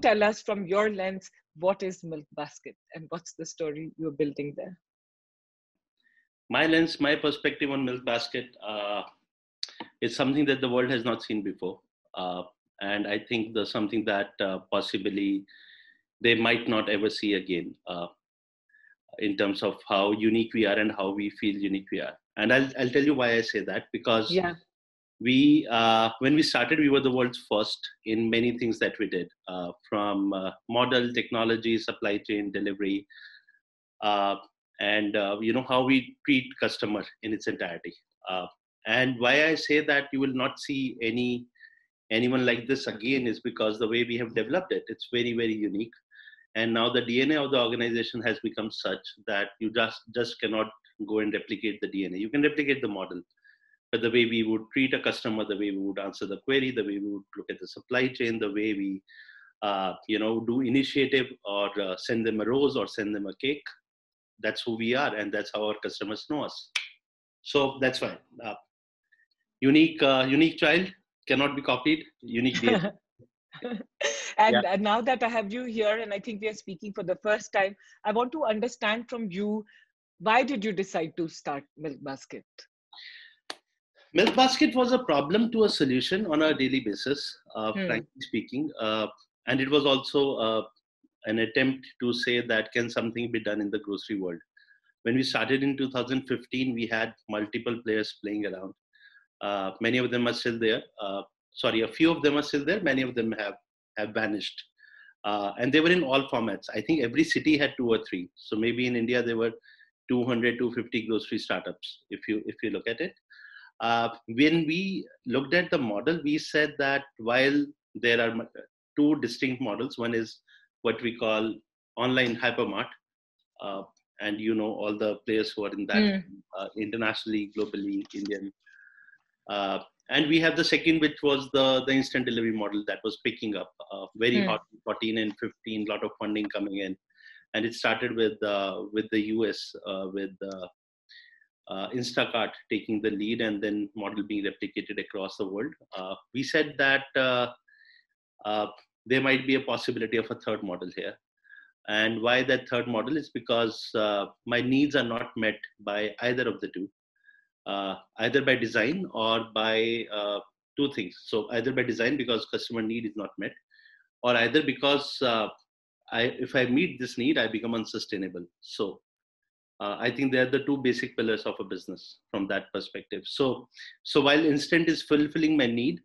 tell us from your lens what is Milk Basket and what's the story you're building there? My lens, my perspective on Milk Basket uh, is something that the world has not seen before. Uh, and I think there's something that uh, possibly they might not ever see again uh, in terms of how unique we are and how we feel unique we are. And I'll, I'll tell you why I say that because yeah we uh, when we started we were the world's first in many things that we did uh, from uh, model technology supply chain delivery uh, and uh, you know how we treat customer in its entirety. Uh, and why i say that you will not see any anyone like this again is because the way we have developed it it's very very unique. And now the dna of the organization has become such that you just just cannot go and replicate the dna you can replicate the model but the way we would treat a customer, the way we would answer the query, the way we would look at the supply chain, the way we, uh, you know, do initiative or uh, send them a rose or send them a cake. That's who we are, and that's how our customers know us. So that's why uh, unique, uh, unique child cannot be copied. Unique. and, yeah. and now that I have you here, and I think we are speaking for the first time, I want to understand from you why did you decide to start Milk Basket? Milk basket was a problem to a solution on a daily basis, uh, hmm. frankly speaking. Uh, and it was also uh, an attempt to say that can something be done in the grocery world. When we started in 2015, we had multiple players playing around. Uh, many of them are still there. Uh, sorry, a few of them are still there. Many of them have have vanished. Uh, and they were in all formats. I think every city had two or three. So maybe in India there were 200, 250 grocery startups. If you if you look at it, uh, when we looked at the model, we said that while there are two distinct models, one is what we call online hypermart, uh, and you know all the players who are in that mm. uh, internationally, globally, Indian. Uh, and we have the second, which was the the instant delivery model that was picking up uh, very mm. hot, 14 and 15, lot of funding coming in, and it started with uh, with the US with uh, Instacart taking the lead and then model being replicated across the world. Uh, we said that uh, uh, there might be a possibility of a third model here. And why that third model is because uh, my needs are not met by either of the two, uh, either by design or by two things. So either by design because customer need is not met, or either because I, if I meet this need, I become unsustainable. So uh, i think they're the two basic pillars of a business from that perspective. So so while instant is fulfilling my need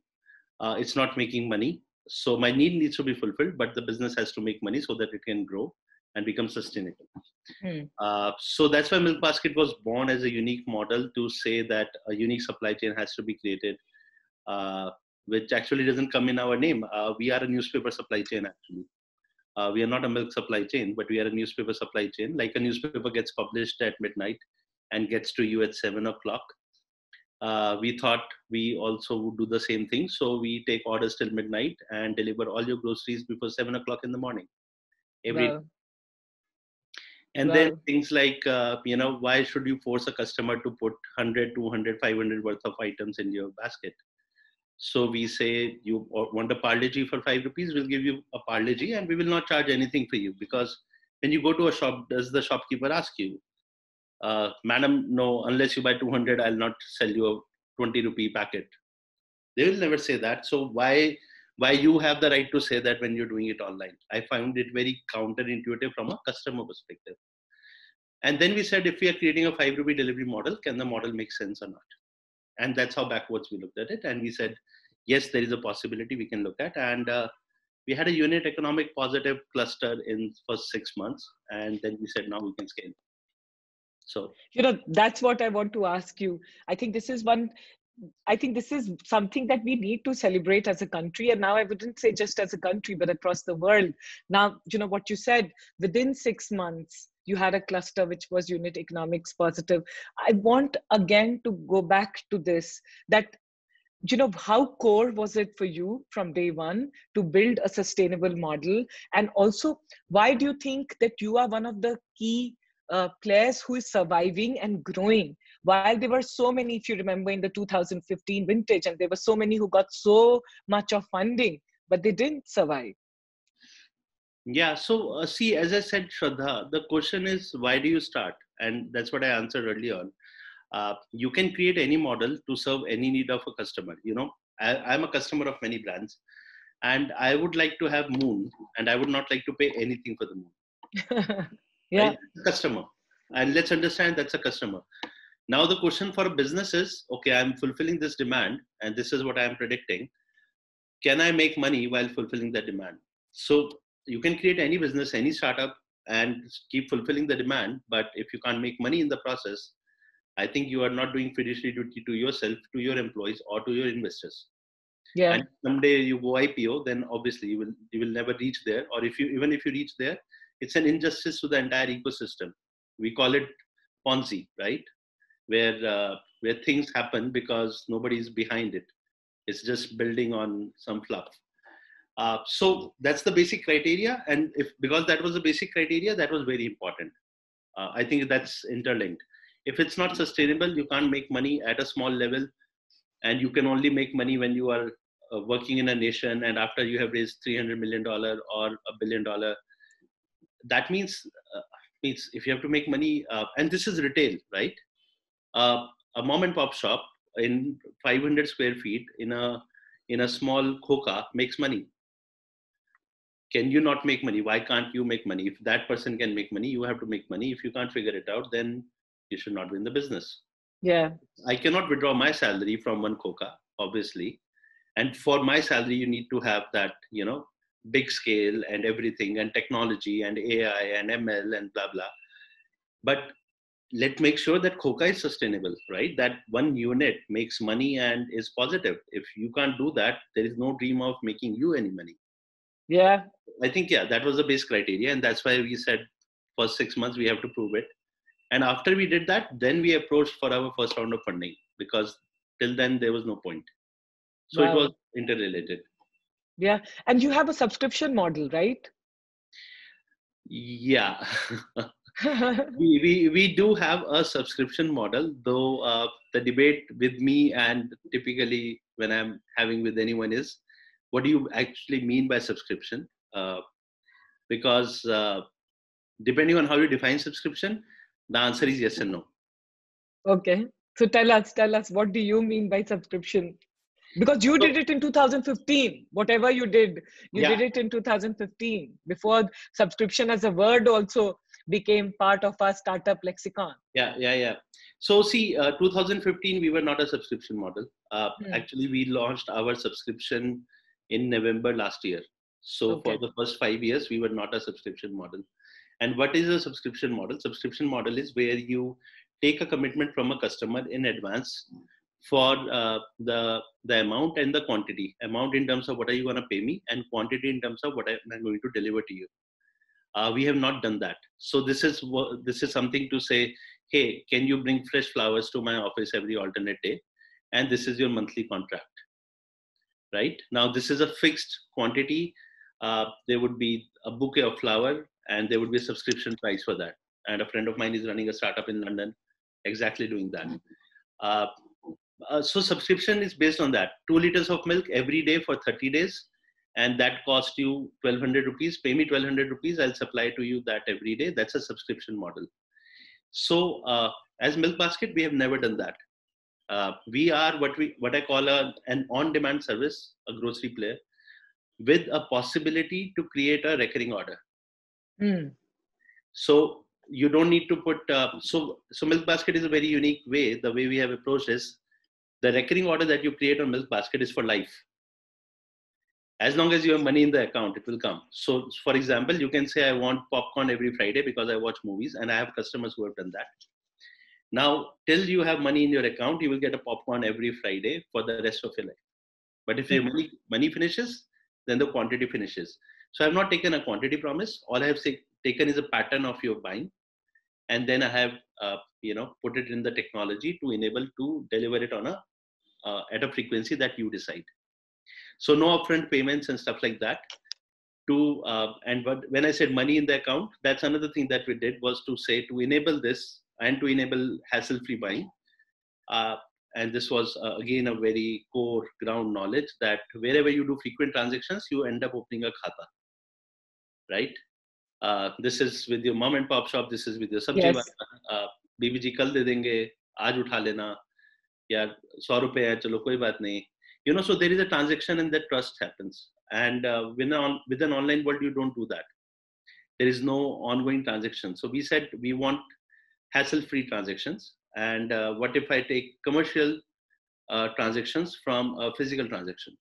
uh, it's not making money. So my need needs to be fulfilled but the business has to make money so that it can grow and become sustainable. Hmm. uh, so that's why milk basket was born as a unique model to say that a unique supply chain has to be created uh, which actually doesn't come in our name. Uh, we are a newspaper supply chain actually uh, we are not a milk supply chain, but we are a newspaper supply chain. Like a newspaper gets published at midnight and gets to you at seven o'clock. Uh, we thought we also would do the same thing. So we take orders till midnight and deliver all your groceries before seven o'clock in the morning. Every wow. and wow. then things like uh, you know why should you force a customer to put 100 200 500 worth of items in your basket so we say you want a Parle-G for five rupees, we'll give you a Parle-G and we will not charge anything for you because when you go to a shop, does the shopkeeper ask you, uh, madam, no, unless you buy 200, I'll not sell you a 20 rupee packet. They will never say that. So why why you have the right to say that when you're doing it online? I found it very counterintuitive from a customer perspective. And then we said, if we are creating a five rupee delivery model, can the model make sense or not? And that's how backwards we looked at it. And we said yes there is a possibility we can look at. And uh, we had a unit economic positive cluster in first six months. And then we said now we can scale. So you know that's what i want to ask you. I think this is one I think this is something that we need to celebrate as a country. And now I wouldn't say just as a country, but across the world. Now, you know, what you said within six months, you had a cluster which was unit economics positive. I want again to go back to this that you know how core was it for you from day one to build a sustainable model? And also why do you think that you are one of the key uh, players who is surviving and growing? While there were so many if you remember in the 2015 vintage and there were so many who got so much of funding but they didn't survive Yeah. So, uh, see, as I said, Shraddha, the question is why do you start? And that's what I answered earlier on. Uh, you can create any model to serve any need of a customer. You know, I, I'm a customer of many brands, and I would like to have Moon, and I would not like to pay anything for the Moon. yeah. Right? Customer. And let's understand that's a customer. Now, the question for a business is okay, I'm fulfilling this demand, and this is what I'm predicting. Can I make money while fulfilling that demand? So, you can create any business, any startup, and keep fulfilling the demand. But if you can't make money in the process, I think you are not doing fiduciary duty to yourself, to your employees, or to your investors. Yeah. And someday you go IPO, then obviously you will you will never reach there. Or if you even if you reach there, it's an injustice to the entire ecosystem. We call it Ponzi, right? Where uh, where things happen because nobody is behind it. It's just building on some fluff. Uh, so that's the basic criteria, and if because that was the basic criteria, that was very important. Uh, I think that's interlinked. If it's not sustainable, you can't make money at a small level, and you can only make money when you are uh, working in a nation and after you have raised 300 million dollar or a billion dollar. That means uh, means if you have to make money, uh, and this is retail, right? A mom and pop shop in 500 square feet in a in a small khoka makes money can you not make money? Why can't you make money? If that person can make money you have to make money. If you can't figure it out then you should not be in the business. Yeah. I cannot withdraw my salary from one khoka obviously. And for my salary you need to have that you know big scale and everything and technology and ai and ml and blah blah. But let's make sure that khoka is sustainable right? That one unit makes money and is positive. If you can't do that there is no dream of making you any money. Yeah i think yeah that was the base criteria and that's why we said for six months we have to prove it. And after we did that then we approached for our first round of funding because till then there was no point. So wow. it was interrelated. Yeah and you have a subscription model right? Yeah. We, we we do have a subscription model though uh, the debate with me and typically when i'm having with anyone is what do you actually mean by subscription uh, because uh, depending on how you define subscription the answer is yes and no. Okay. So tell us tell us what do you mean by subscription? Because you did it in 2015 whatever you did you yeah. did it in 2015 before subscription as a word also became part of our startup lexicon. Yeah yeah yeah. So see uh, 2015 we were not a subscription model. Uh, hmm. actually we launched our subscription in november last year so okay. for the first 5 years we were not a subscription model. And what is a subscription model? Subscription model is where you take a commitment from a customer in advance for uh, the the amount and the quantity. Amount in terms of what are you going to pay me and quantity in terms of what i'm going to deliver to you. Uh, we have not done that. So this is this is something to say hey can you bring fresh flowers to my office every alternate day? And this is your monthly contract. Right? Now this is a fixed quantity uh, there would be a bouquet of flower and there would be a subscription price for that. And a friend of mine is running a startup in london exactly doing that. Uh, uh, so subscription is based on that. Two liters of milk every day for 30 days and that cost you 1200 rupees. Pay me 1200 rupees i'll supply to you that every day. That's a subscription model. So uh, as milk basket we have never done that. Uh, we are what we what i call a, an on demand service a grocery player with a possibility to create a recurring order. Mm. so you don't need to put uh, so so milk basket is a very unique way the way we have approached is the recurring order that you create on milk basket is for life. As long as you have money in the account it will come. So for example you can say i want popcorn every friday because i watch movies and i have customers who have done that. Now till you have money in your account you will get a popcorn every friday for the rest of your life. But if your hmm. money money finishes then the quantity finishes. So i've not taken a quantity promise. All i have say, taken is a pattern of your buying. And then i have uh, you know put it in the technology to enable to deliver it on a uh, at a frequency that you decide. So no upfront payments and stuff like that to uh, and when i said money in the account that's another thing that we did was to say to enable this and to enable hassle free buying. Uh, and this was uh, again a very core ground knowledge that wherever you do frequent transactions you end up opening a khata right? Uh, this is with your mom and pop shop. This is with your sabji Yes. wala. Uh, बीबी जी कल दे देंगे आज उठा लेना या सौ रुपए है चलो कोई बात नहीं you know so there is a transaction and that trust happens and uh, with, an, with an online world you don't do that there is no ongoing transaction so we said we want hassle free transactions and uh, what if i take commercial uh, transactions from a physical transaction?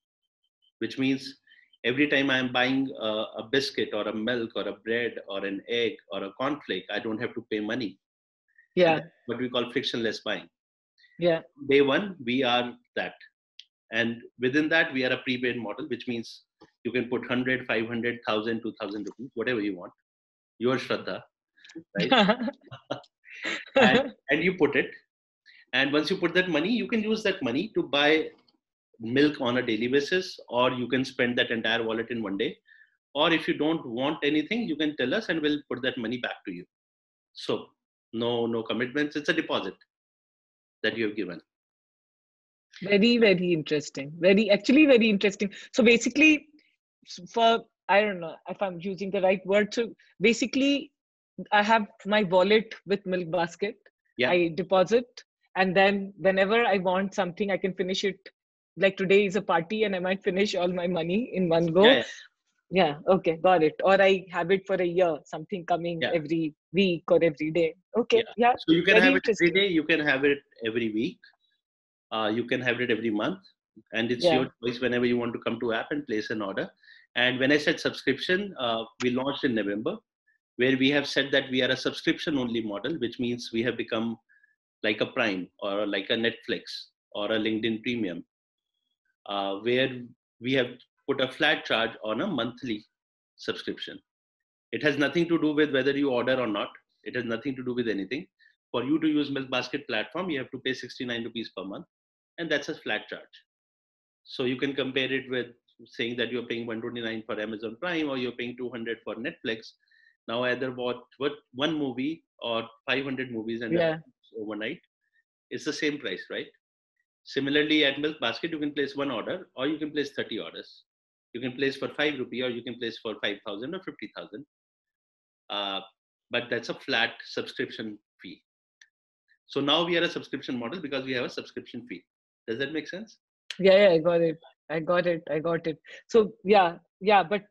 Which means every time i'm buying a, a biscuit or a milk or a bread or an egg or a cornflake i don't have to pay money. Yeah. What we call frictionless buying. Yeah. Day one we are that. And within that we are a prepaid model which means you can put 100 500 1000 2000 rupees whatever you want. Your shraddha right and, and you put it. And once you put that money you can use that money to buy milk on a daily basis or you can spend that entire wallet in one day. Or if you don't want anything you can tell us and we'll put that money back to you. So no no commitments. It's a deposit that you have given. Very very interesting. Very actually very interesting. So basically for i don't know if i'm using the right word so basically i have my wallet with milk basket. Yeah. i deposit and then whenever i want something i can finish it. Like today is a party and i might finish all my money in one go. Yeah, yeah, yeah. okay got it. Or i have it for a year something coming Yeah. every week or every day. Okay yeah, So you can Very have it every day, you can have it every week, uh, you can have it every month, and it's your choice whenever you want to come to app and place an order. And when I said subscription, uh, we launched in November, where we have said that we are a subscription only model, which means we have become like a Prime or like a Netflix or a LinkedIn Premium, uh, where we have put a flat charge on a monthly subscription. It has nothing to do with whether you order or not. It has nothing to do with anything. For you to use Milk Basket platform, you have to pay 69 rupees per month, and that's a flat charge. So you can compare it with saying that you're paying 129 for Amazon Prime or you're paying 200 for Netflix. Now either watch what one movie or 500 movies and Yeah. overnight. It's the same price, right? Similarly, at Milk Basket, you can place one order or you can place 30 orders. You can place for 5 rupee or you can place for 5,000 or 50,000. Uh, but that's a flat subscription fee. So now we are a subscription model because we have a subscription fee. Does that make sense? yeah yeah i got it i got it i got it so yeah yeah but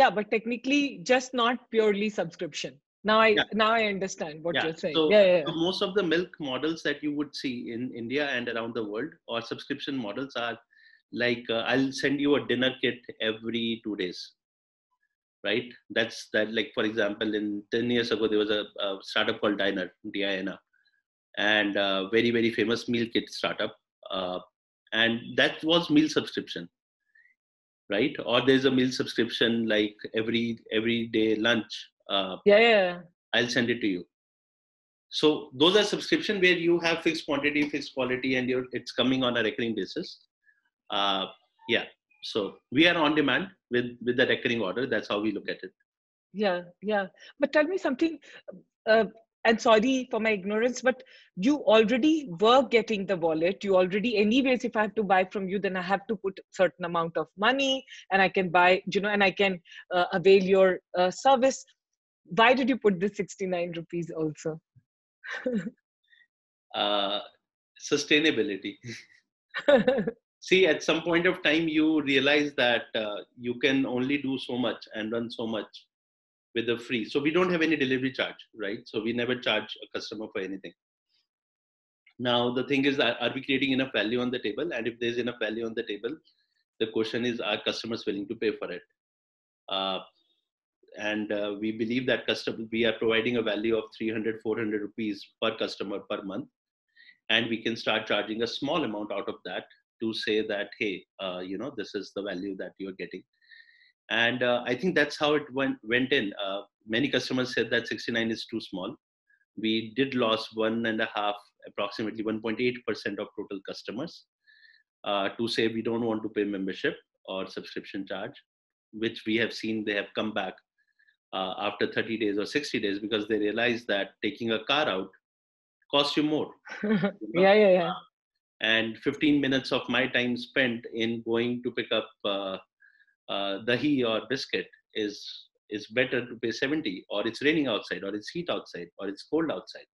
yeah but technically just not purely subscription now i Yeah. now i understand what yeah. you're saying So, yeah yeah, so most of the milk models that you would see in India and around the world or subscription models are like uh, I'll send you a dinner kit every two days. Right? That's that. Like for example, in ten years ago, there was a, a startup called Diner, Diana, and uh, very very famous meal kit startup, uh, and that was meal subscription. Right? Or there's a meal subscription like every every day lunch. Uh, yeah yeah I'll send it to you. So those are subscription where you have fixed quantity, fixed quality, and you're, it's coming on a recurring basis. Uh, yeah. So we are on demand with with the recurring order. That's how we look at it. yeah yeah but tell me something uh, and sorry for my ignorance but you already were getting the wallet. You already anyways if i have to buy from you then i have to put certain amount of money and i can buy you know and i can uh, avail your uh, service. Why did you put the 69 rupees also? Uh, sustainability. See, at some point of time, you realize that uh, you can only do so much and run so much with the free. So we don't have any delivery charge, right? So we never charge a customer for anything. Now the thing is, are are we creating enough value on the table? And if there's enough value on the table, the question is, are customers willing to pay for it? Uh, and uh, we believe that customer we are providing a value of 300 400 rupees per customer per month and we can start charging a small amount out of that to say that hey uh, you know this is the value that you're getting and uh, i think that's how it went went in. Uh, many customers said that 69 is too small. We did lose one and a half approximately 1.8 percent of total customers uh, to say we don't want to pay membership or subscription charge which we have seen they have come back uh, after 30 days or 60 days because they realize that taking a car out costs you more you know? yeah yeah yeah. And 15 minutes of my time spent in going to pick up uh, dahi or biscuit is is better to pay 70 or it's raining outside or it's heat outside or it's cold outside.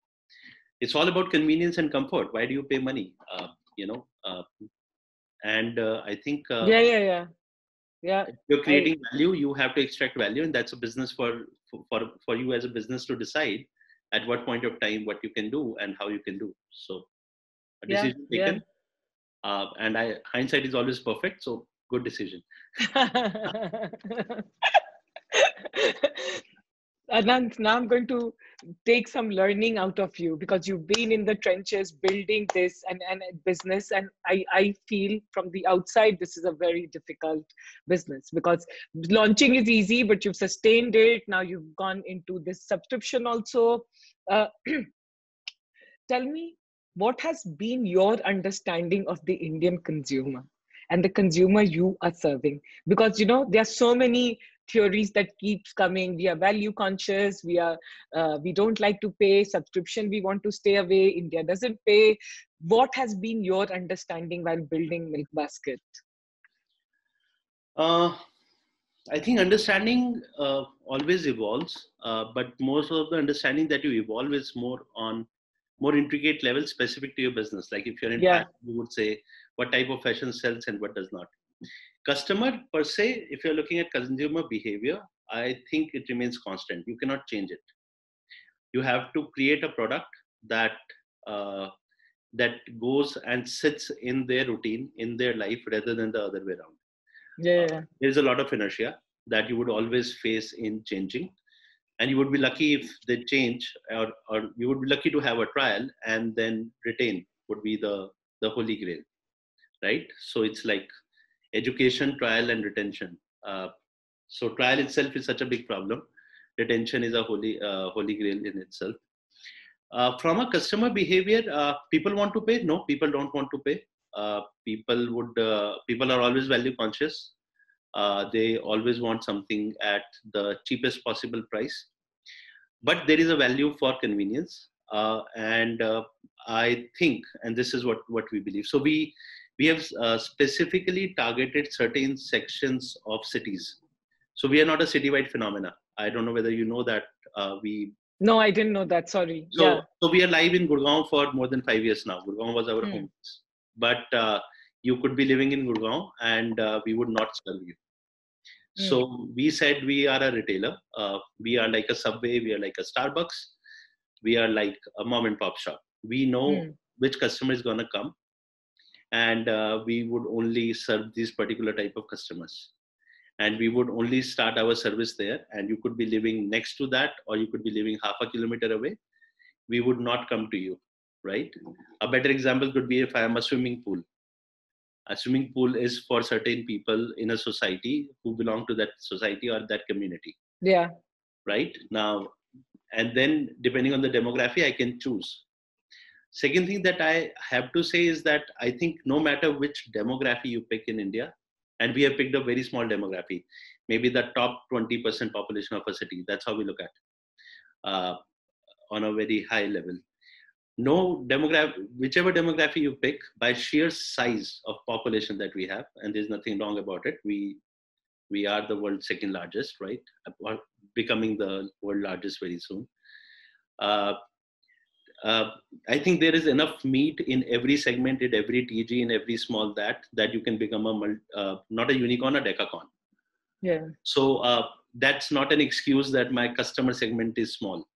It's all about convenience and comfort. Why do you pay money? Uh, you know uh, and uh, i think uh, yeah yeah yeah. Yeah if you're creating I, value you have to extract value and that's a business for, for for you as a business to decide at what point of time what you can do and how you can do. So a decision yeah, taken. Yeah. Uh, and i hindsight is always perfect. So good decision Anant, now I'm going to take some learning out of you because you've been in the trenches building this and, and business. And I, I feel from the outside, this is a very difficult business because launching is easy, but you've sustained it. Now you've gone into this subscription also. Uh, tell me, what has been your understanding of the Indian consumer? And the consumer you are serving. Because you know there are so many theories that keeps coming. We are value conscious. We are uh, we don't like to pay subscription. We want to stay away. India doesn't pay. What has been your understanding while building milk basket? Uh, i think understanding uh, always evolves uh, but most of the understanding that you evolve is more on more intricate level specific to your business. Like if you're in yeah. you would say what type of fashion sells and what does not. Customer per se if you're looking at consumer behavior i think it remains constant. You cannot change it. You have to create a product that uh, that goes and sits in their routine in their life rather than the other way around. Yeah, yeah. Uh, there's a lot of inertia that you would always face in changing. And you would be lucky if they change or, or you would be lucky to have a trial and then retain would be the the holy grail right so it's like education, trial, and retention. Uh, so trial itself is such a big problem. Retention is a holy uh, holy grail in itself. Uh, from a customer behavior, uh, people want to pay. No, people don't want to pay. Uh, people would uh, people are always value conscious. they always want something at the cheapest possible price. But there is a value for convenience, and I think, and this is what what we believe. So we we have uh, specifically targeted certain sections of cities. So we are not a citywide phenomena. I don't know whether you know that uh, we. No, I didn't know that. Sorry. So, yeah. so we are live in Gurgaon for more than five years now. Gurgaon was our mm. home, but uh, you could be living in Gurgaon and uh, we would not serve you. Mm. So we said we are a retailer. Uh, we are like a Subway. We are like a Starbucks. We are like a mom and pop shop. We know mm. which customer is going to come and uh, we would only serve these particular type of customers. And we would only start our service there and you could be living next to that or you could be living half a kilometer away. We would not come to you right? A better example could be if i am a swimming pool. A swimming pool is for certain people in a society who belong to that society or that community. Yeah. Right? Now and then depending on the demography i can choose Second thing that I have to say is that I think no matter which demography you pick in India, and we have picked a very small demography, maybe the top 20% population of a city, that's how we look at uh, on a very high level. No demographic, whichever demography you pick, by sheer size of population that we have, and there's nothing wrong about it, we we are the world's second largest, right? Becoming the world largest very soon. Uh, uh, I think there is enough meat in every segment, in every TG, in every small that that you can become a uh, not a unicorn, a decacorn. Yeah. So uh, that's not an excuse that my customer segment is small.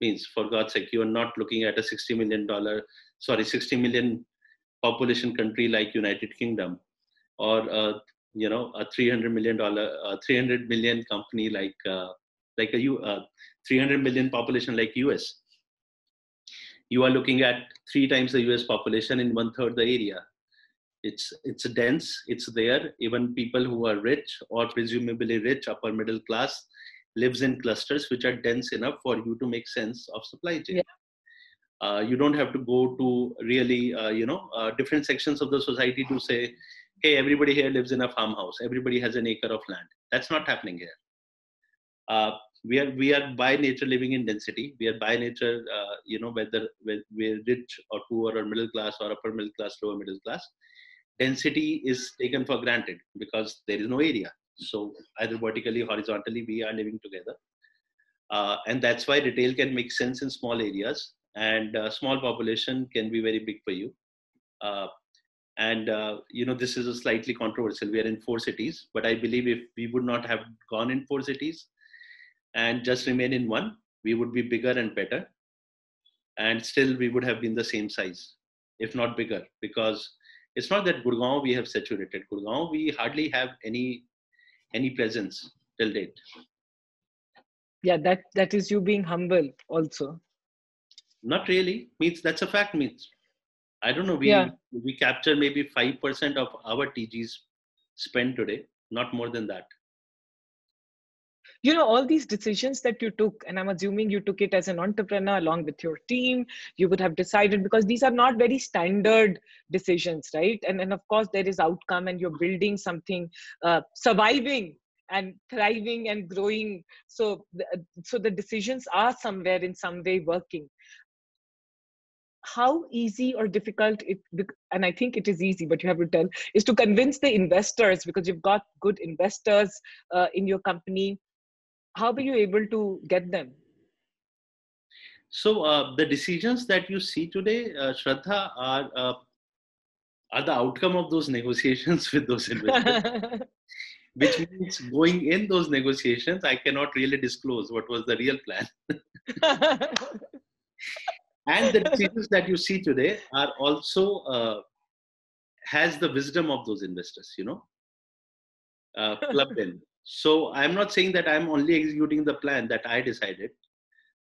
Means for God's sake, you are not looking at a sixty million dollar, sorry, sixty million population country like United Kingdom, or uh, you know a three hundred million dollar, uh, three hundred million company like uh, like a U, uh, three hundred million population like US you are looking at three times the US population in one third the area. It's it's dense. It's there. Even people who are rich or presumably rich, upper middle class, lives in clusters which are dense enough for you to make sense of supply chain. Yeah. Uh, you don't have to go to really, uh, you know, uh, different sections of the society to say, hey, everybody here lives in a farmhouse. Everybody has an acre of land. That's not happening here. We are we are by nature living in density we are by nature uh, you know whether we're rich or poor or middle class or upper middle class lower middle class density is taken for granted because there is no area So either vertically, or horizontally, we are living together. Uh, and that's why retail can make sense in small areas and uh, small population can be very big for you. Uh, and uh, you know this is a slightly controversial. We are in four cities, but I believe if we would not have gone in four cities and just remain in one, we would be bigger and better, and still we would have been the same size, if not bigger, because it's not that Gurgaon we have saturated. Gurgaon we hardly have any any presence till date. Yeah, that that is you being humble also. Not really. Means that's a fact. Means I don't know. We yeah. we capture maybe five percent of our TGs spent today, not more than that. You know, all these decisions that you took, and I'm assuming you took it as an entrepreneur along with your team, you would have decided because these are not very standard decisions, right? And and of course there is outcome, and you're building something, uh, surviving and thriving and growing so the, so the decisions are somewhere in some way working how easy or difficult it and i think it is easy but you have to tell is to convince the investors because you've got good investors uh, in your company how were you able to get them? So uh, the decisions that you see today uh, shraddha are uh, are the outcome of those negotiations with those investors. Which means going in those negotiations i cannot really disclose what was the real plan. And the decisions that you see today are also uh, has the wisdom of those investors you know? Uh, clubbed in so i'm not saying that i'm only executing the plan that i decided.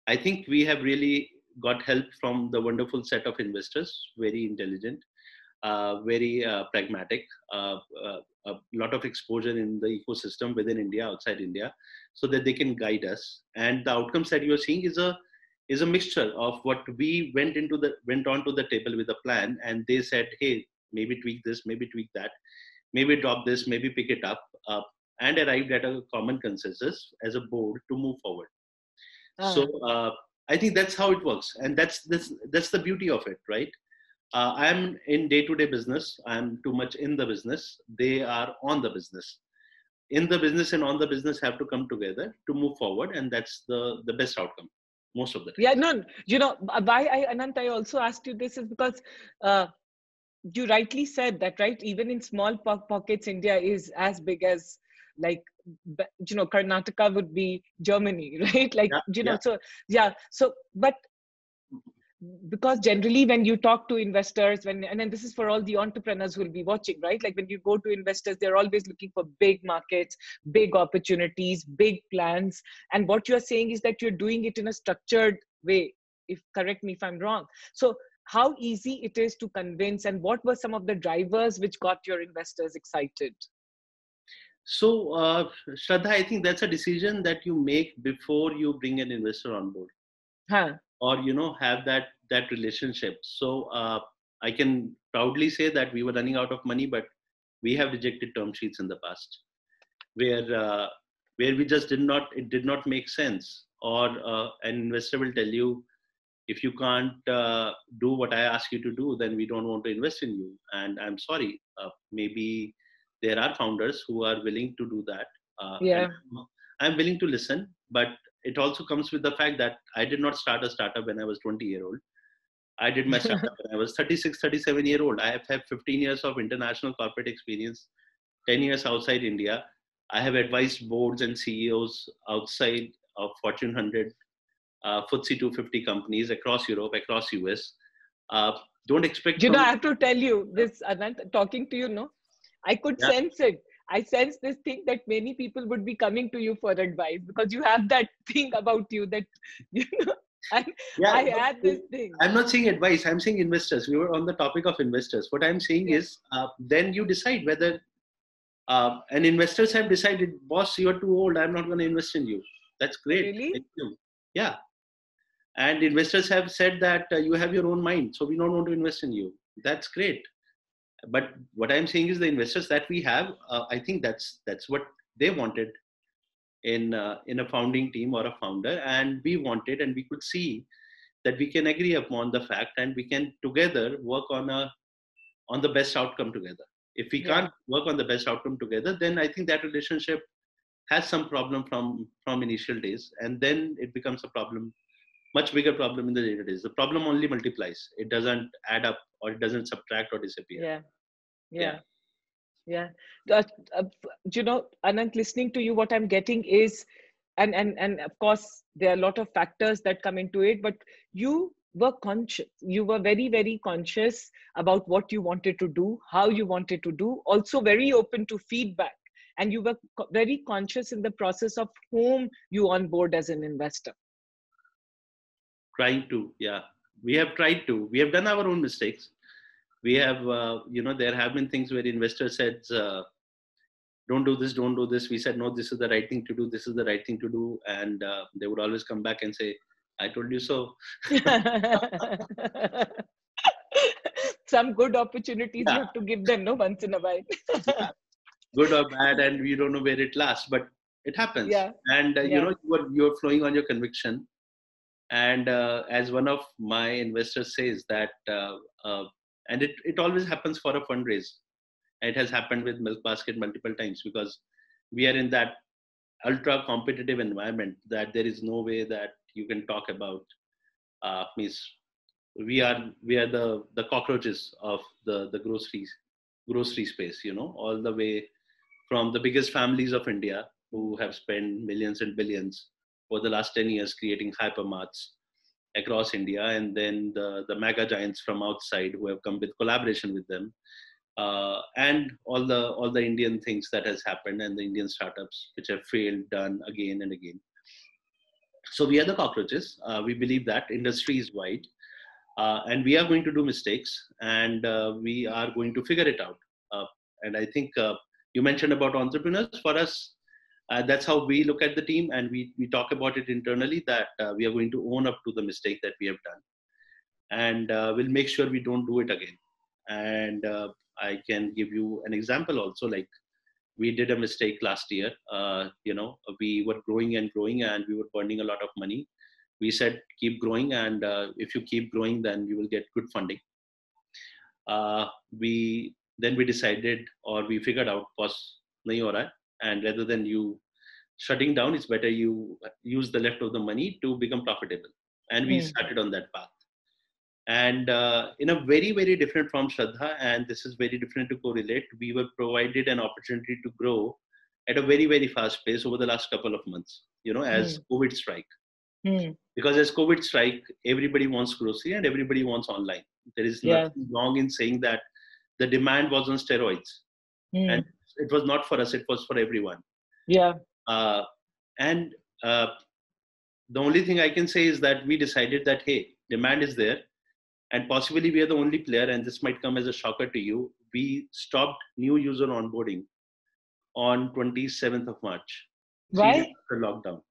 I think we have really got help from the wonderful set of investors very intelligent uh, very uh, pragmatic uh, uh, a lot of exposure in the ecosystem within india outside india so that they can guide us. And the outcomes that you're seeing is a is a mixture of what we went into the went on to the table with a plan and they said hey maybe tweak this maybe tweak that maybe drop this maybe pick it up uh, and arrived at a common consensus as a board to move forward. So uh, i think that's how it works and that's that's that's the beauty of it right? Uh, i'm in day to day business. I'm too much in the business. They are on the business. In the business and on the business have to come together to move forward and that's the the best outcome most of the time. Yeah, no, you know, why I, Anant, I also asked you this is because uh, you rightly said that, right? Even in small po- pockets, India is as big as like you know karnataka would be germany right? Like yeah, you know yeah. so yeah so but because generally when you talk to investors when and then this is for all the entrepreneurs who will be watching right? Like when you go to investors they're always looking for big markets big opportunities big plans. And what you're saying is that you're doing it in a structured way if correct me if i'm wrong. So how easy it is to convince and what were some of the drivers which got your investors excited so uh, shraddha i think that's a decision that you make before you bring an investor on board. Huh. Or you know have that that relationship. So uh, i can proudly say that we were running out of money but we have rejected term sheets in the past where uh, where we just did not it did not make sense. Or uh, an investor will tell you if you can't uh, do what i ask you to do then we don't want to invest in you. And i'm sorry uh, maybe there are founders who are willing to do that uh, yeah i'm willing to listen but it also comes with the fact that I did not start a startup when I was 20 year old. I did my startup when I was 36, 37 year old. I have had 15 years of international corporate experience, 10 years outside India. I have advised boards and CEOs outside of Fortune 100, uh, FTSE 250 companies across Europe, across US. Uh, don't expect. You know, I have to tell you this, Anant, talking to you, no, I could yeah. sense it I sense this thing that many people would be coming to you for advice because you have that thing about you that you know. I, yeah, I had this thing. I'm not saying advice. I'm saying investors. We were on the topic of investors. What I'm saying yes. is, uh, then you decide whether, uh, and investors have decided, boss, you're too old. I'm not going to invest in you. That's great. Really? Yeah. And investors have said that uh, you have your own mind, so we don't want to invest in you. That's great but what i'm saying is the investors that we have uh, i think that's that's what they wanted in uh, in a founding team or a founder. And we wanted and we could see that we can agree upon the fact and we can together work on a on the best outcome together. If we Yeah. can't work on the best outcome together then i think that relationship has some problem from from initial days. And then it becomes a problem much bigger problem in the later days. The problem only multiplies. It doesn't add up or it doesn't subtract or disappear. Yeah. Yeah. Yeah. yeah. Uh, uh, you know anant listening to you what i'm getting is and and and of course there are a lot of factors that come into it but you were conscious you were very very conscious about what you wanted to do how you wanted to do also very open to feedback. And you were very conscious in the process of whom you onboard as an investor trying to yeah. We have tried to. We have done our own mistakes. We have uh, you know there have been things where investors said uh, don't do this don't do this. We said no this is the right thing to do. This is the right thing to do. And uh, they would always come back and say i told you so. Some good opportunities you have to give them no once in a while. Good or bad and we don't know where it lasts but it happens. Yeah. and uh, Yeah. you know you're, you're flowing on your conviction and uh, as one of my investors says that uh, uh, and it, it always happens for a fundraise. It has happened with milk basket multiple times because we are in that ultra competitive environment that there is no way that you can talk about uh, means we are we are the the cockroaches of the the groceries grocery space you know all the way from the biggest families of india who have spent millions and billions for the last 10 years creating hypermarts across india and then the the mega giants from outside who have come with collaboration with them uh, and all the all the indian things that has happened and the indian startups which have failed done again and again. So we are the cockroaches. Uh, we believe that industry is wide uh, and we are going to do mistakes and uh, we are going to figure it out. Uh, and i think uh, you mentioned about entrepreneurs. For us uh, that's how we look at the team and we, we talk about it internally that uh, we are going to own up to the mistake that we have done. And uh, we'll make sure we don't do it again. And uh, i can give you an example also like we did a mistake last year. Uh, you know we were growing and growing and we were burning a lot of money. We said keep growing and uh, if you keep growing then you will get good funding. We then we decided or we figured out was nahi ho raha hai, and rather than you shutting down it's better you use the left of the money to become profitable and we Hmm. started on that path and uh, in a very very different from shraddha and this is very different to correlate we were provided an opportunity to grow at a very very fast pace over the last couple of months you know as covid strike Hmm. because as covid strike everybody wants grocery and everybody wants online there is Yeah. nothing wrong in saying that the demand was on steroids Hmm. and it was not for us it was for everyone. Yeah. Uh, and uh, the only thing i can say is that we decided that hey demand is there and possibly we are the only player and this might come as a shocker to you. We stopped new user onboarding on 27th of march Why? after lockdown.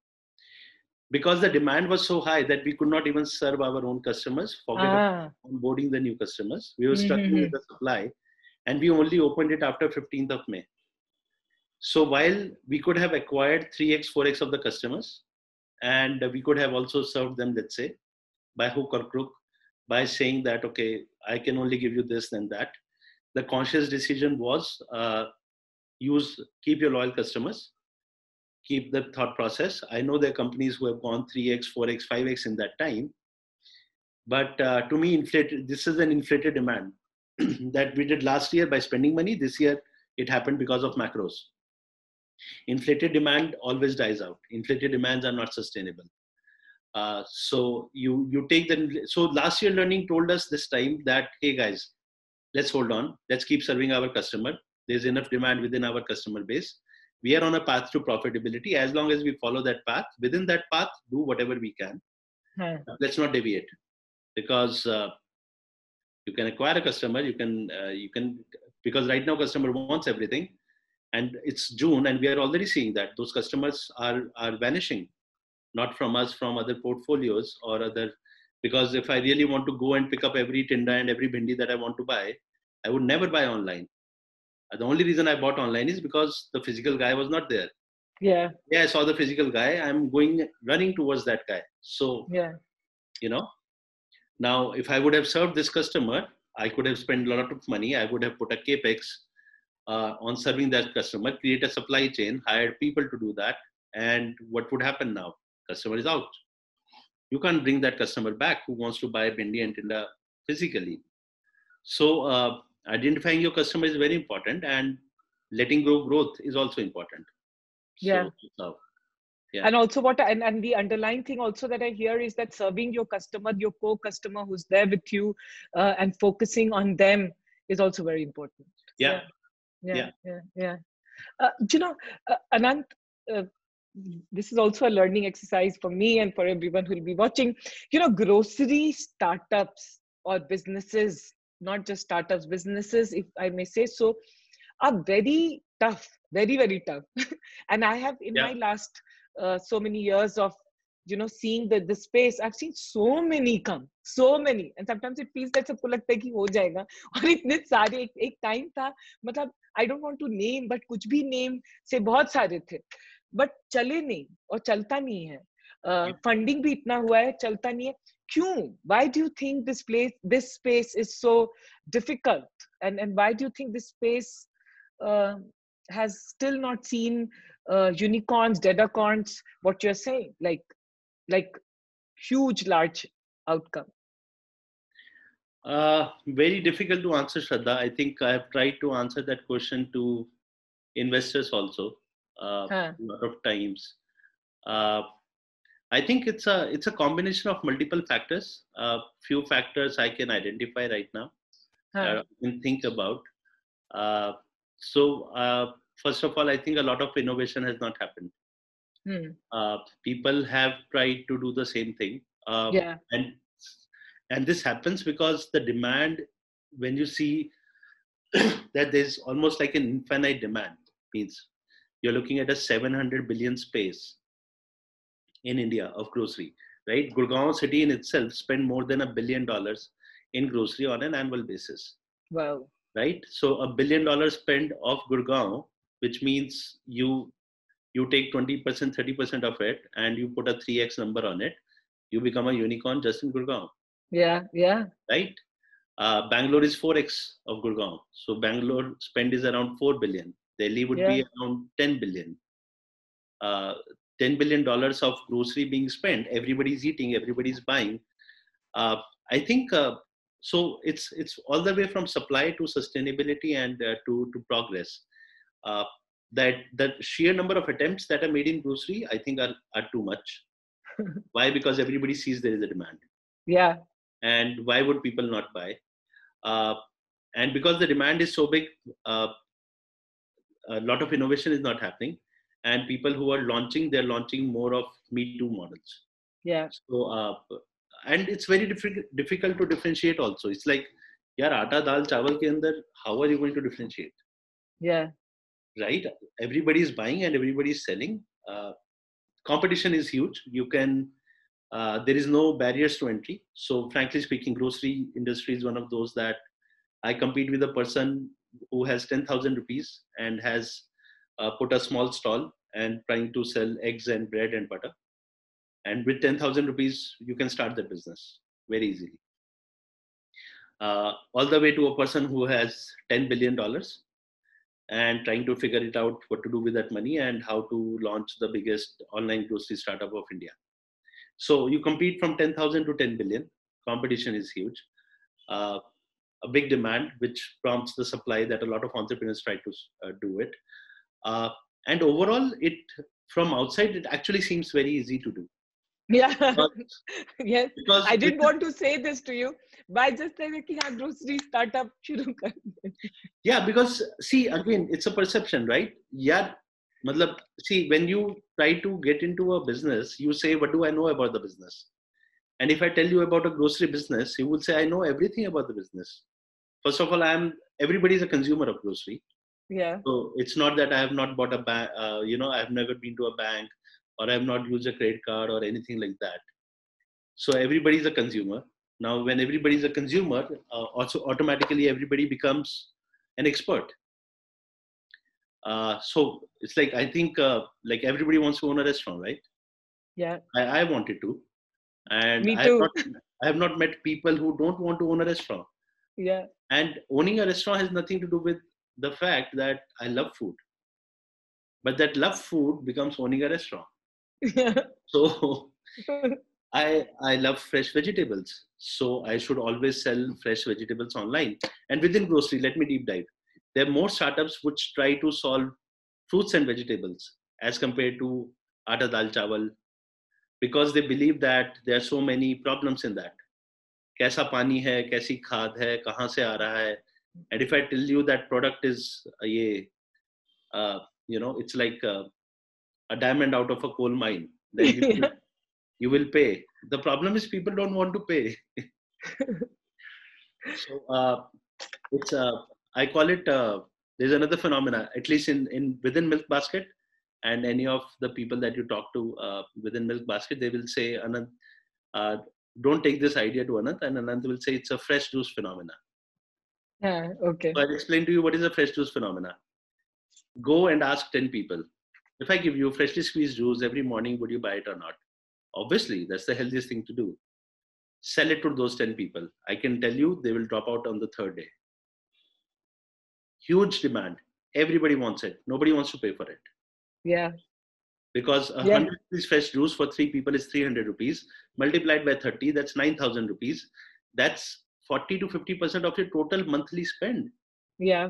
Because the demand was so high that we could not even serve our own customers forget ah, onboarding the new customers. We were struggling with the supply and we only opened it after 15th of may so while we could have acquired 3x 4x of the customers and we could have also served them let's say by hook or crook by saying that okay i can only give you this and that the conscious decision was uh, use keep your loyal customers keep the thought process. I know there are companies who have gone 3x 4x 5x in that time but uh, to me inflated this is an inflated demand that we did last year by spending money. This year it happened because of macros inflated demand always dies out. Inflated demands are not sustainable. Uh, so you you take the so last year learning told us this time that hey guys let's hold on. Let's keep serving our customer. There's enough demand within our customer base. We are on a path to profitability. As long as we follow that path within that path do whatever we can. Huh. let's not deviate. Because uh, you can acquire a customer you can uh, you can because right now customer wants everything and it's june and we are already seeing that those customers are are vanishing not from us from other portfolios or other because if i really want to go and pick up every tinda and every bhindi that i want to buy i would never buy online. Uh, the only reason i bought online is because the physical guy was not there. Yeah. Yeah i saw the physical guy. I'm going running towards that guy. So yeah. you know now if i would have served this customer i could have spent a lot of money. I would have put a capex uh, on serving that customer, create a supply chain, hired people to do that. And what would happen now? Customer is out. You can't bring that customer back who wants to buy Bhindi and Tinda physically. So uh, identifying your customer is very important and letting go growth is also important. Yeah. So, yeah. and also what and, and the underlying thing also that i hear is that serving your customer your core customer who's there with you uh, and focusing on them is also very important yeah yeah yeah yeah, yeah. Uh, you know uh, anant uh, this is also a learning exercise for me and for everyone who will be watching you know grocery startups or businesses not just startups businesses if i may say so are very tough very very tough and i have in yeah. my last uh, so many years of you know seeing the the space i've seen so many come so many and sometimes it feels that सबको लगता है कि हो जाएगा और इतने सारे एक एक टाइम था मतलब I don't want to name but कुछ भी नेम से बहुत सारे थे बट चले नहीं और चलता नहीं है फंडिंग uh, भी इतना हुआ है चलता नहीं है क्यों why do you think this place this space is so difficult and and why do you think this space uh, has still not seen uh, unicorns, decacorns, what you're saying, like Like huge, large outcome? Uh, very difficult to answer, Shraddha. I think I have tried to answer that question to investors also uh, huh. a lot of times. Uh, I think it's a it's a combination of multiple factors. Uh, few factors I can identify right now. Huh. I can think about. Uh, so uh, first of all, I think a lot of innovation has not happened. Hmm. Uh, people have tried to do the same thing. Uh, yeah. And and this happens because the demand, when you see that there's almost like an infinite demand, means you're looking at a 700 billion space in India of grocery, right? Gurgaon city in itself spend more than a billion dollars in grocery on an annual basis. Wow. Right. So a billion dollars spent of Gurgaon which means you you take 20% 30% of it and you put a 3x number on it you become a unicorn just in gurgaon. Yeah yeah. Right? Uh, bangalore is 4x of gurgaon. So bangalore spend is around 4 billion. Delhi would yeah. be around 10 billion. Uh, 10 billion dollars of grocery being spent. Everybody's eating everybody's buying. Uh, i think uh, so it's it's all the way from supply to sustainability and uh, to to progress. Uh, that the sheer number of attempts that are made in grocery, I think, are, are too much. why? Because everybody sees there is a demand. Yeah. And why would people not buy? Uh, and because the demand is so big, uh, a lot of innovation is not happening. And people who are launching, they're launching more of Me Too models. Yeah. So, uh, and it's very diffi- difficult to differentiate also. It's like, yeah, aata, dal, chawal ke andar, how are you going to differentiate? Yeah right? Everybody is buying and everybody is selling. Uh, competition is huge. You can uh, there is no barriers to entry. So frankly speaking, grocery industry is one of those that I compete with a person who has 10,000 rupees and has uh, put a small stall and trying to sell eggs and bread and butter. And with 10,000 rupees, you can start the business very easily. Uh, all the way to a person who has 10 billion dollars and trying to figure it out what to do with that money and how to launch the biggest online grocery startup of India. So you compete from 10,000 to 10 billion. Competition is huge. Uh, a big demand, which prompts the supply that a lot of entrepreneurs try to uh, do it. Uh, and overall, it from outside, it actually seems very easy to do. Yeah. But, yes. I didn't want to say this to you, but I just said that grocery startup. yeah, because see, again, it's a perception, right? Yeah. Matlab, see, when you try to get into a business, you say, What do I know about the business? And if I tell you about a grocery business, you will say, I know everything about the business. First of all, I'm everybody is a consumer of grocery. Yeah. So it's not that I have not bought a bank, uh, you know, I've never been to a bank or I have not used a credit card or anything like that. So everybody is a consumer. Now, when everybody is a consumer, uh, also automatically everybody becomes an expert. Uh, so it's like I think uh, like everybody wants to own a restaurant, right? Yeah. I, I wanted to, and Me too. I have, not, I have not met people who don't want to own a restaurant. Yeah. And owning a restaurant has nothing to do with the fact that I love food. But that love food becomes owning a restaurant. so I I love fresh vegetables. So I should always sell fresh vegetables online. And within grocery, let me deep dive. There are more startups which try to solve fruits and vegetables as compared to atta dal chawal because they believe that there are so many problems in that. कैसा पानी है कैसी खाद है कहाँ से आ रहा है and if i tell you that product is uh, ye, uh, you know it's like uh, a diamond out of a coal mine then you, will, you will pay the problem is people don't want to pay so uh, it's uh, i call it uh, there's another phenomena at least in, in within milk basket and any of the people that you talk to uh, within milk basket they will say anant uh, don't take this idea to anant and anant will say it's a fresh juice phenomena yeah, okay. So I'll explain to you what is a fresh juice phenomena. Go and ask 10 people. If I give you freshly squeezed juice every morning, would you buy it or not? Obviously, that's the healthiest thing to do. Sell it to those 10 people. I can tell you they will drop out on the third day. Huge demand. Everybody wants it. Nobody wants to pay for it. Yeah. Because a yeah. hundred rupees fresh juice for three people is 300 rupees. Multiplied by 30, that's 9,000 rupees. That's 40 to 50% of your total monthly spend. Yeah.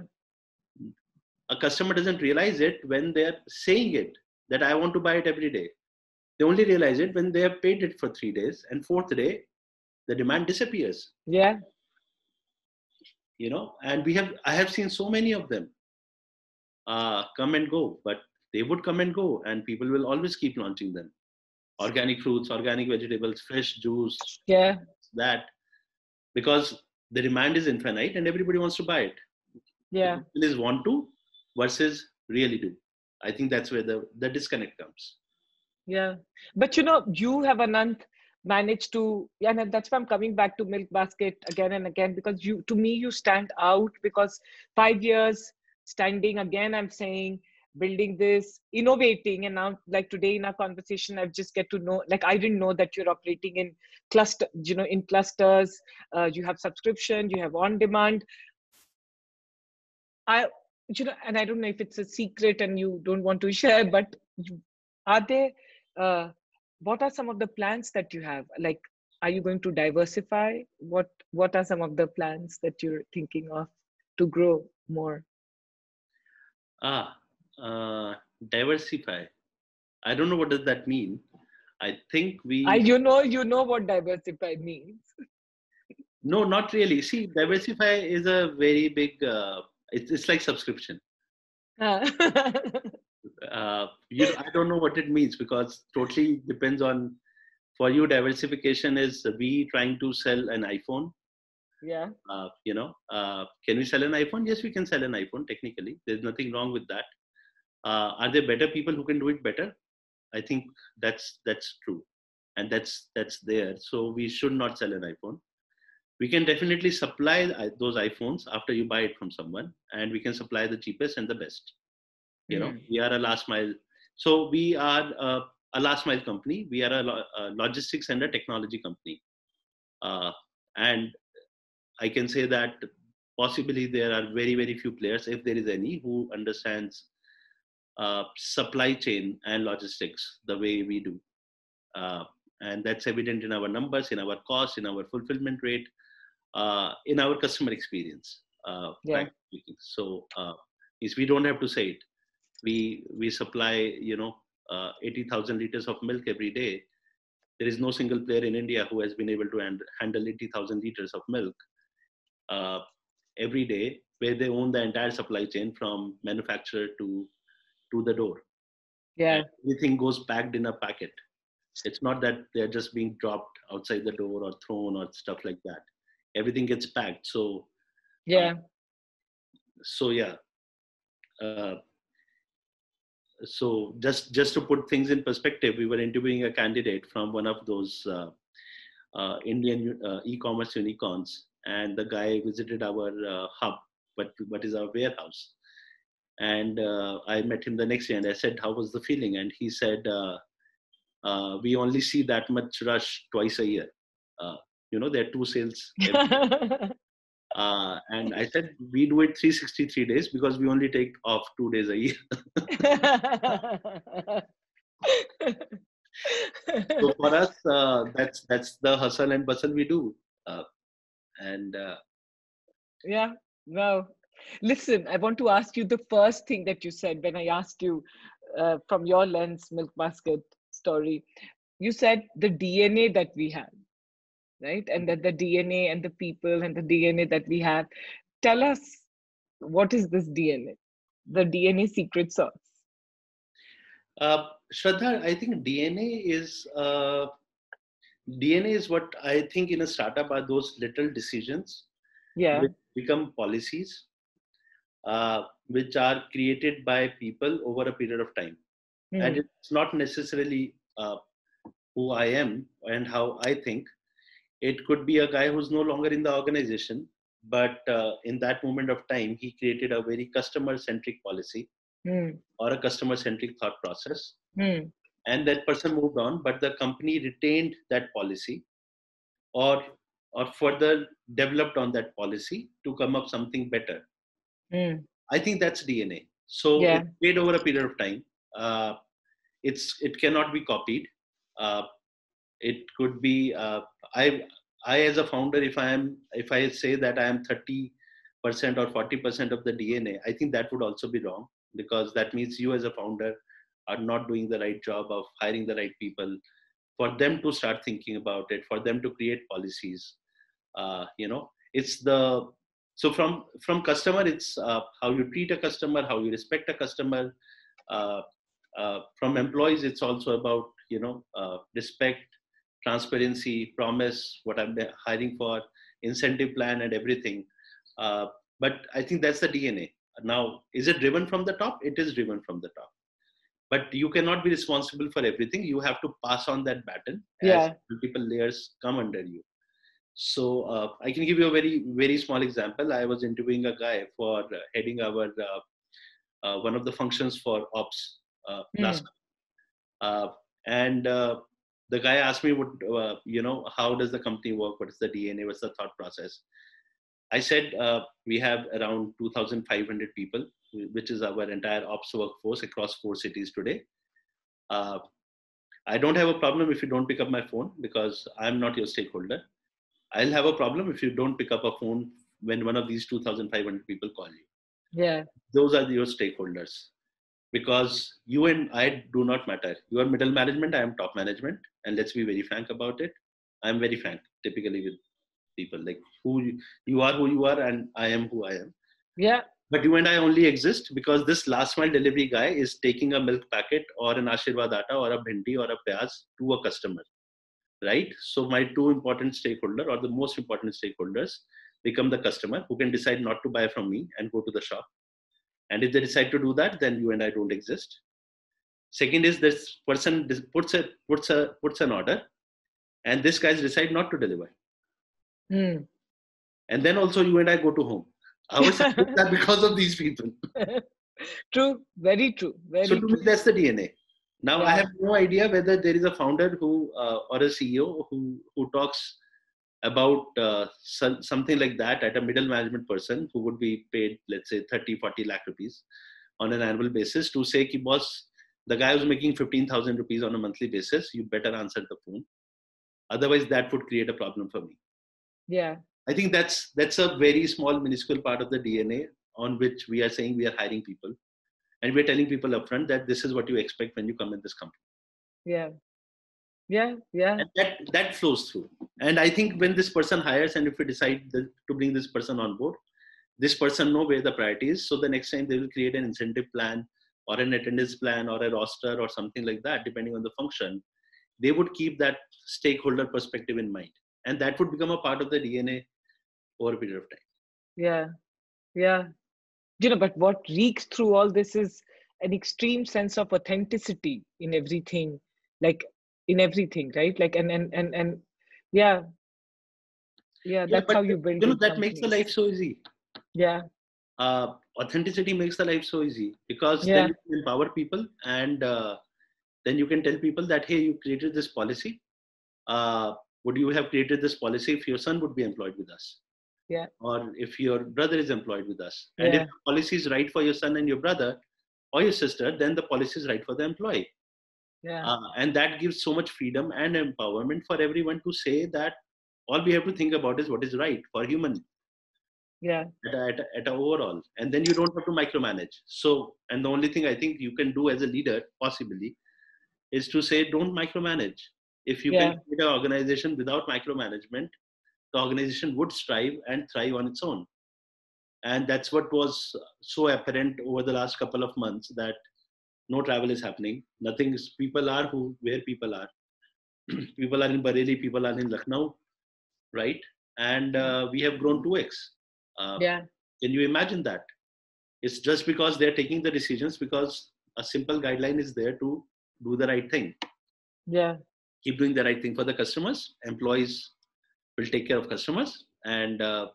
A customer doesn't realize it when they're saying it that I want to buy it every day. They only realize it when they have paid it for three days, and fourth day, the demand disappears. Yeah. You know, and we have I have seen so many of them uh, come and go, but they would come and go, and people will always keep launching them. Organic fruits, organic vegetables, fresh juice. Yeah. That because the demand is infinite and everybody wants to buy it. Yeah. It is want to versus really do. I think that's where the, the disconnect comes. Yeah. But you know, you have Anant managed to yeah, and that's why I'm coming back to Milk Basket again and again because you to me you stand out because five years standing again, I'm saying building this innovating and now like today in our conversation i've just get to know like i didn't know that you're operating in cluster you know in clusters uh, you have subscription you have on demand i you know and i don't know if it's a secret and you don't want to share but you, are there uh, what are some of the plans that you have like are you going to diversify what what are some of the plans that you're thinking of to grow more ah uh, diversify. I don't know what does that mean. I think we. I, you know, you know what diversify means. no, not really. See, diversify is a very big. Uh, it's it's like subscription. uh, you, I don't know what it means because totally depends on. For you, diversification is we trying to sell an iPhone. Yeah. Uh, you know, uh, can we sell an iPhone? Yes, we can sell an iPhone. Technically, there's nothing wrong with that uh, are there better people who can do it better i think that's that's true and that's that's there so we should not sell an iphone we can definitely supply those iphones after you buy it from someone and we can supply the cheapest and the best you mm. know we are a last mile so we are a, a last mile company we are a, a, logistics and a technology company uh, and i can say that possibly there are very very few players if there is any who understands uh, supply chain and logistics the way we do. Uh, and that's evident in our numbers, in our costs, in our fulfillment rate, uh, in our customer experience. Uh, yeah. So uh, is we don't have to say it. We we supply you know 80,000 liters of milk every day. There is no single player in India who has been able to hand, handle 80,000 liters of milk every day, where they own the entire supply chain from manufacturer to to the door. Yeah. Everything goes packed in a packet. It's not that they're just being dropped outside the door or thrown or stuff like that. Everything gets packed. So yeah. Uh, so yeah. Uh, so just just to put things in perspective, we were interviewing a candidate from one of those uh, uh, Indian uh, e-commerce unicorns, and the guy visited our uh, hub, but what is our warehouse, and uh, I met him the next day and I said, How was the feeling? And he said, uh, uh, We only see that much rush twice a year. You know, there are two sales. Uh, and I said, we do it 363 days because we only take off two days a year. so for us, uh, that's that's the hustle and bustle we do. Uh, and uh, yeah, no. Listen, I want to ask you the first thing that you said when I asked you uh, from your lens, Milk Basket story. You said the DNA that we have right? And that the DNA and the people and the DNA that we have. Tell us what is this DNA, the DNA secret sauce? Uh, Shraddha, I think DNA is uh, DNA is what I think in a startup are those little decisions, yeah, which become policies, uh, which are created by people over a period of time, mm. and it's not necessarily uh, who I am and how I think, it could be a guy who's no longer in the organization but uh, in that moment of time he created a very customer centric policy mm. or a customer centric thought process mm. and that person moved on but the company retained that policy or or further developed on that policy to come up something better mm. i think that's dna so yeah. it's made over a period of time uh, it's it cannot be copied uh, it could be uh, i i as a founder if i am if i say that i am 30 percent or 40 percent of the dna i think that would also be wrong because that means you as a founder are not doing the right job of hiring the right people for them to start thinking about it for them to create policies uh, you know. It's the so from from customer it's uh, how you treat a customer how you respect a customer uh, uh from employees it's also about you know uh, respect transparency, promise, what I'm hiring for, incentive plan, and everything. Uh, but I think that's the DNA. Now, is it driven from the top? It is driven from the top. But you cannot be responsible for everything. You have to pass on that baton yeah. as multiple layers come under you. So uh, I can give you a very very small example. I was interviewing a guy for uh, heading our uh, uh, one of the functions for ops mm. last, and the guy asked me what uh, you know how does the company work? What is the dna what's the thought process? I said uh, we have around 2500 people which is our entire ops workforce across four cities today. Uh, i don't have a problem if you don't pick up my phone because i'm not your stakeholder. I'll have a problem if you don't pick up a phone when one of these 2500 people call you. Yeah. Those are your stakeholders because you and I do not matter. You are middle management, I am top management, and let's be very frank about it. I'm very frank, typically with people like who you, you are, who you are, and I am who I am. Yeah. But you and I only exist because this last mile delivery guy is taking a milk packet or an Aashirvaad atta or a bhindi or a pyaz to a customer, right? So my two important stakeholder or the most important stakeholders become the customer who can decide not to buy from me and go to the shop and if they decide to do that, then you and I don't exist. Second is this person puts a puts a puts an order, and this guys decide not to deliver. Mm. And then also you and I go to home. Is that because of these people? true, very true. Very so to true. me, that's the DNA. Now yeah. I have no idea whether there is a founder who uh, or a CEO who who talks about uh, some, something like that at a middle management person who would be paid let's say 30 40 lakh rupees on an annual basis to say ki boss the guy who's making 15000 rupees on a monthly basis. You better answer the phone. Otherwise that would create a problem for me. Yeah. I think that's that's a very small minuscule part of the dna on which we are saying we are hiring people. And we're telling people upfront that this is what you expect when you come in this company. Yeah yeah yeah. And that that flows through. And i think when this person hires and if we decide to bring this person on board this person know where the priority is. So the next time they will create an incentive plan or an attendance plan or a roster or something like that depending on the function they would keep that stakeholder perspective in mind. And that would become a part of the dna over a period of time. Yeah yeah. You know but what reeks through all this is an extreme sense of authenticity in everything. Like in everything right? Like and and and, and yeah. Yeah that's yeah, how you build you know that makes the life so easy. Yeah. Uh, authenticity makes the life so easy because yeah. then you can empower people and uh, then you can tell people that hey you created this policy. Uh, would you have created this policy if your son would be employed with us? Yeah. Or if your brother is employed with us? And Yeah. if the policy is right for your son and your brother or your sister then the policy is right for the employee yeah. Uh, and that gives so much freedom and empowerment for everyone to say that all we have to think about is what is right for human yeah. at, a, at, at overall. And then you don't have to micromanage. So and the only thing i think you can do as a leader possibly is to say don't micromanage. If you Yeah. can create an organization without micromanagement the organization would strive and thrive on its own. And that's what was so apparent over the last couple of months that no travel is happening. Nothing is people are who where people are. People are in bareilly people are in lucknow right? And uh, we have grown 2x uh, yeah. can you imagine that? It's just because they're taking the decisions because a simple guideline is there to do the right thing. Yeah. Keep doing the right thing for the customers. Employees will take care of customers and uh,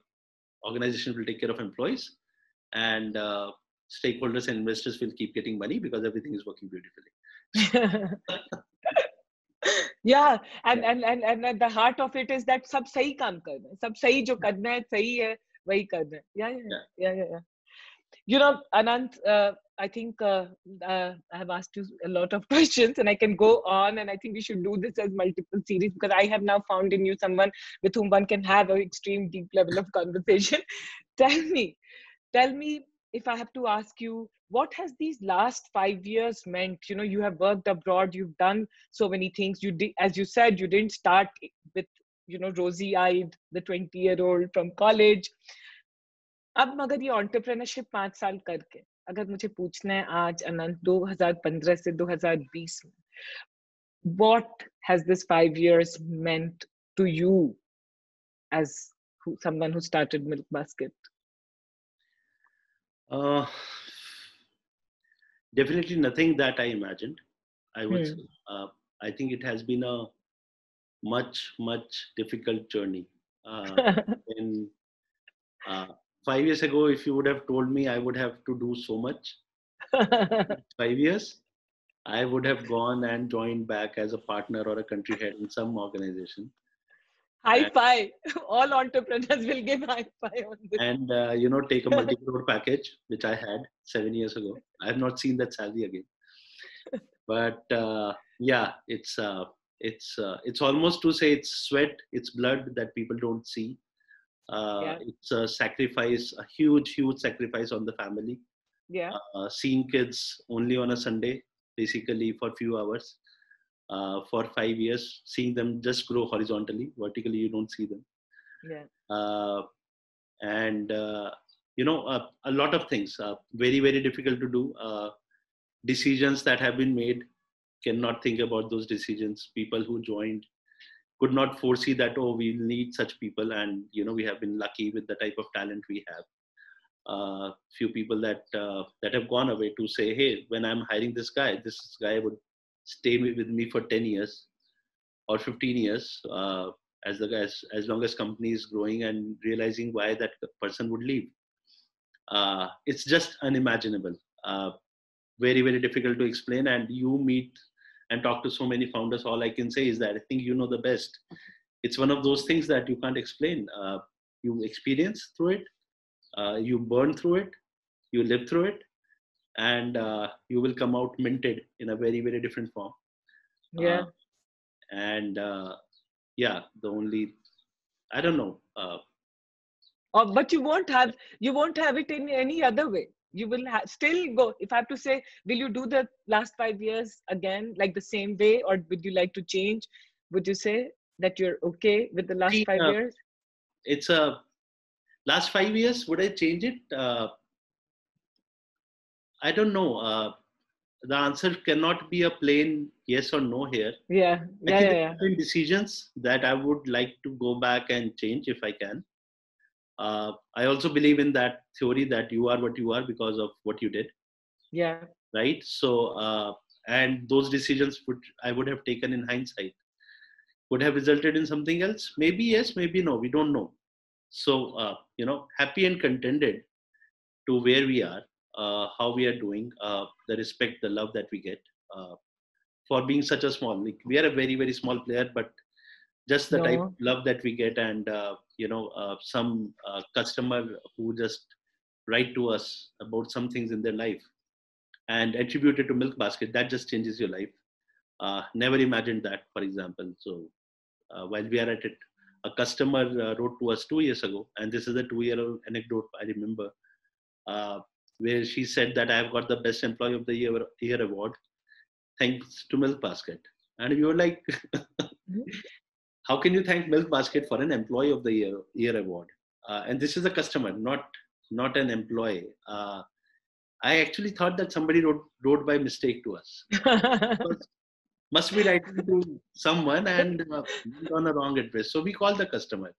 organization will take care of employees. And uh, stakeholders and investors will keep getting money because everything is working beautifully. yeah and, and and and the heart of it is that sab sahi kaam karna sab sahi jo karna hai sahi hai wahi karna yeah yeah yeah yeah, yeah, yeah. you know anant uh, i think uh, uh, i have asked you a lot of questions and i can go on and i think we should do this as multiple series because i have now found in you someone with whom one can have an extreme deep level of conversation tell me tell me if i have to ask you what has these last five years meant you know you have worked abroad you've done so many things you did as you said you didn't start with you know rosy eyed the 20 year old from college अब मगर ये entrepreneurship पांच साल करके अगर मुझे पूछना है आज अनंत 2015 से 2020 में what has this five years meant to you as who, someone who started milk basket Uh, definitely nothing that i imagined i would Hmm. uh, i think it has been a much much difficult journey. Uh, and uh, five years ago if you would have told me i would have to do so much five years i would have gone and joined back as a partner or a country head in some organization high five. All entrepreneurs will give high five on this. And uh, you know take a multi-crore package which i had seven years ago. I have not seen that salary again. But uh, yeah it's uh, it's uh, it's almost to say it's sweat it's blood that people don't see. Uh, Yeah. it's a sacrifice a huge huge sacrifice on the family. Yeah. Uh, seeing kids only on a sunday basically for few hours uh, for five years seeing them just grow horizontally vertically you don't see them. Yeah. Uh, and uh, you know uh, a lot of things uh, very very difficult to do. Uh, decisions that have been made cannot think about those decisions. People who joined could not foresee that oh we need such people and you know we have been lucky with the type of talent we have. Uh, few people that uh, that have gone away to say hey when i'm hiring this guy this guy would stay with me for 10 years or 15 years uh, as the as, as long as company is growing and realizing why that person would leave. Uh, it's just unimaginable. Uh, very very difficult to explain and you meet and talk to so many founders. All i can say is that i think you know the best. It's one of those things that you can't explain. Uh, you experience through it. Uh, you burn through it. You live through it and uh, you will come out minted in a very very different form. Yeah. uh, and uh, yeah the only i don't know uh, or but you won't have you won't have it in any other way. You will ha- still go if i have to say will you do the last five years again like the same way or would you like to change? Would you say that you're okay with the last five uh, years? it's a last five years would i change it? Uh, i don't know uh, the answer cannot be a plain yes or no here yeah yeah yeah, yeah. decisions that I would like to go back and change if I can. Uh, I also believe in that theory that you are what you are because of what you did, yeah right? So, uh, and those decisions would I would have taken in hindsight would have resulted in something else. Maybe yes, maybe no. We don't know. So, uh, you know, happy and contented to where we are, how we are doing, uh, the respect, the love that we get. Uh, for being such a small like we are a very very small player but just the no. type of love that we get and uh, you know uh, some uh, customer who just write to us about some things in their life and attribute it to milk basket that just changes your life uh, never imagined that for example so uh, while we are at it a customer uh, wrote to us two years ago and this is a two year old anecdote i remember where she said that i have got the best employee of the year, year award. Thanks to milk basket. And we were like how can you thank milk basket for an employee of the year year award? Uh, and this is a customer not not an employee. Uh, i actually thought that somebody wrote wrote by mistake to us. Must be writing to someone and uh, on a wrong address. So we call the customer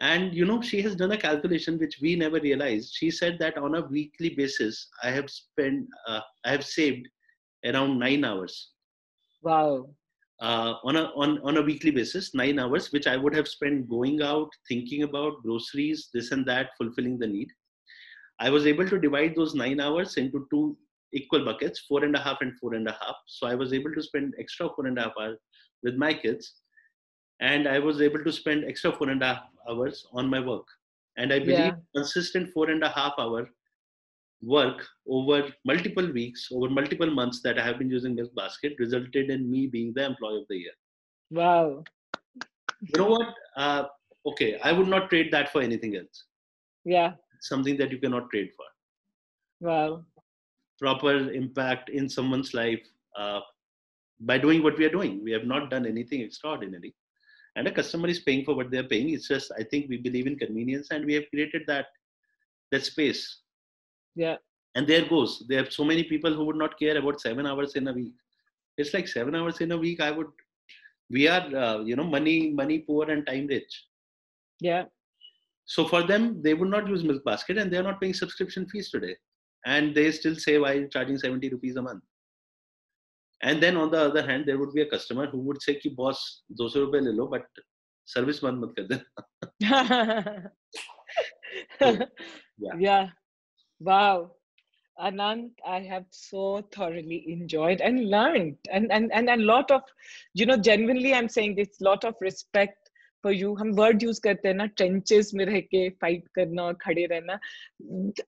and you know she has done a calculation which we never realized. She said that on a weekly basis i have spent uh, i have saved around 9 hours. Wow. Uh, on a on, on a weekly basis nine hours which i would have spent going out thinking about groceries this and that fulfilling the need. I was able to divide those nine hours into two equal buckets four and a half and four and a half. So i was able to spend extra four and a half hours with my kids and i was able to spend extra four and a half hours on my work and i believe yeah. consistent four and a half hour work over multiple weeks, over multiple months that I have been using Milk Basket resulted in me being the employee of the year. Wow. You know what? Uh, okay, I would not trade that for anything else. Yeah. It's something that you cannot trade for. Wow. Proper impact in someone's life uh, by doing what we are doing. We have not done anything extraordinary. And a customer is paying for what they're paying. It's just, I think we believe in convenience and we have created that that space. Yeah. And there goes. There are so many people who would not care about seven hours in a week. It's like seven hours in a week i would we are uh, you know money money poor and time rich. Yeah. So for them they would not use milk basket and they're not paying subscription fees today. And they still say why charging 70 rupees a month and then on the other hand there would be a customer who would say ki boss 200 rupees le lo but service band mat kar de yeah. Yeah. Wow. Anant, I have so thoroughly enjoyed and learned. And and and a lot of, you know, genuinely I'm saying this lot of respect for you. हम word use करते हैं ना trenches में रह के fight करना और खड़े रहना.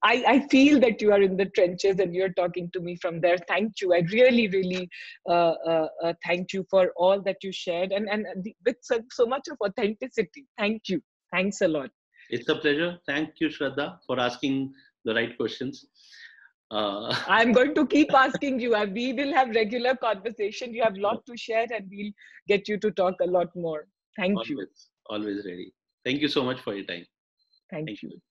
I I feel that you are in the trenches and you're talking to me from there. Thank you. I really really uh, uh, uh, thank you for all that you shared and and with so, so much of authenticity. Thank you. Thanks a lot. It's a pleasure. Thank you, Shraddha, for asking the right questions. Uh, I'm going to keep asking you. We will have regular conversation. You have a lot to share, and we'll get you to talk a lot more. Thank always, you. Always ready. Thank you so much for your time. Thank, Thank you. you.